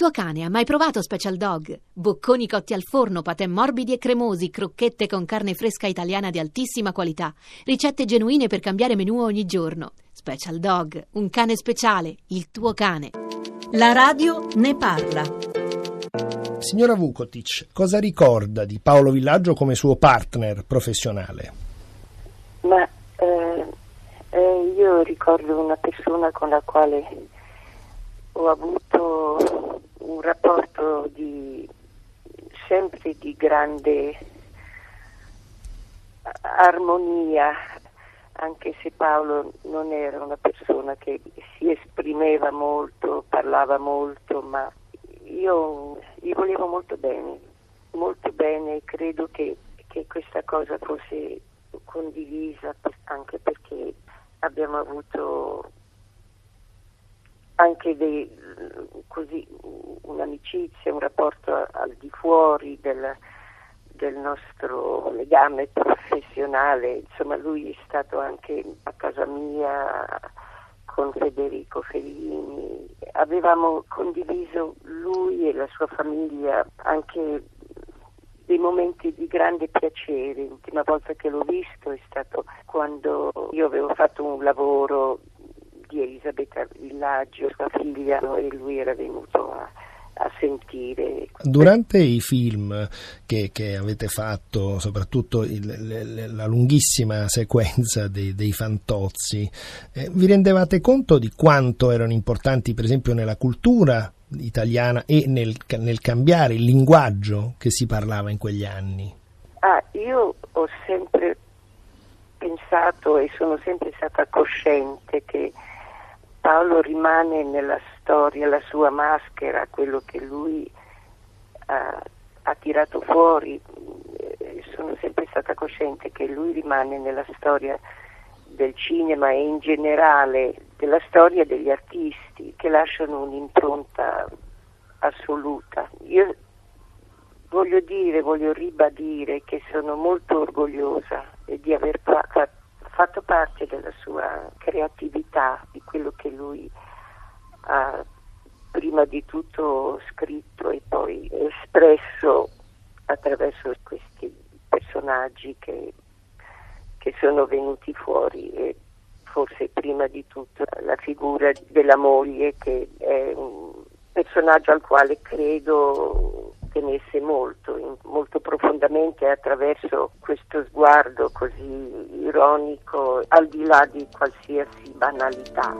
tuo cane ha mai provato Special Dog? Bocconi cotti al forno, patè morbidi e cremosi, crocchette con carne fresca italiana di altissima qualità, ricette genuine per cambiare menù ogni giorno. Special Dog, un cane speciale, il tuo cane. La radio ne parla. Signora Vukotic, cosa ricorda di Paolo Villaggio come suo partner professionale? Ma eh, eh, io ricordo una persona con la quale ho avuto un rapporto di, sempre di grande armonia, anche se Paolo non era una persona che si esprimeva molto, parlava molto, ma io gli volevo molto bene, molto bene e credo che, che questa cosa fosse condivisa anche perché abbiamo avuto anche dei, così, un'amicizia, un rapporto al di fuori del, del nostro legame professionale, insomma lui è stato anche a casa mia con Federico Fellini, avevamo condiviso lui e la sua famiglia anche dei momenti di grande piacere. L'ultima volta che l'ho visto è stato quando io avevo fatto un lavoro di Elisabetta Villaggio, sua figlia, e lui era venuto a, a sentire. Durante i film che, che avete fatto, soprattutto il, le, la lunghissima sequenza dei, dei fantozzi, eh, vi rendevate conto di quanto erano importanti, per esempio, nella cultura italiana e nel, nel cambiare il linguaggio che si parlava in quegli anni? Ah, io ho sempre pensato e sono sempre stata cosciente che Paolo rimane nella storia, la sua maschera, quello che lui ha, ha tirato fuori. Eh, sono sempre stata cosciente che lui rimane nella storia del cinema e in generale della storia degli artisti che lasciano un'impronta assoluta. Io voglio dire, voglio ribadire che sono molto orgogliosa di aver fatto fatto parte della sua creatività, di quello che lui ha prima di tutto scritto e poi espresso attraverso questi personaggi che, che sono venuti fuori e forse prima di tutto la figura della moglie che è un personaggio al quale credo tenesse molto, molto profondamente attraverso questo sguardo così ironico, al di là di qualsiasi banalità.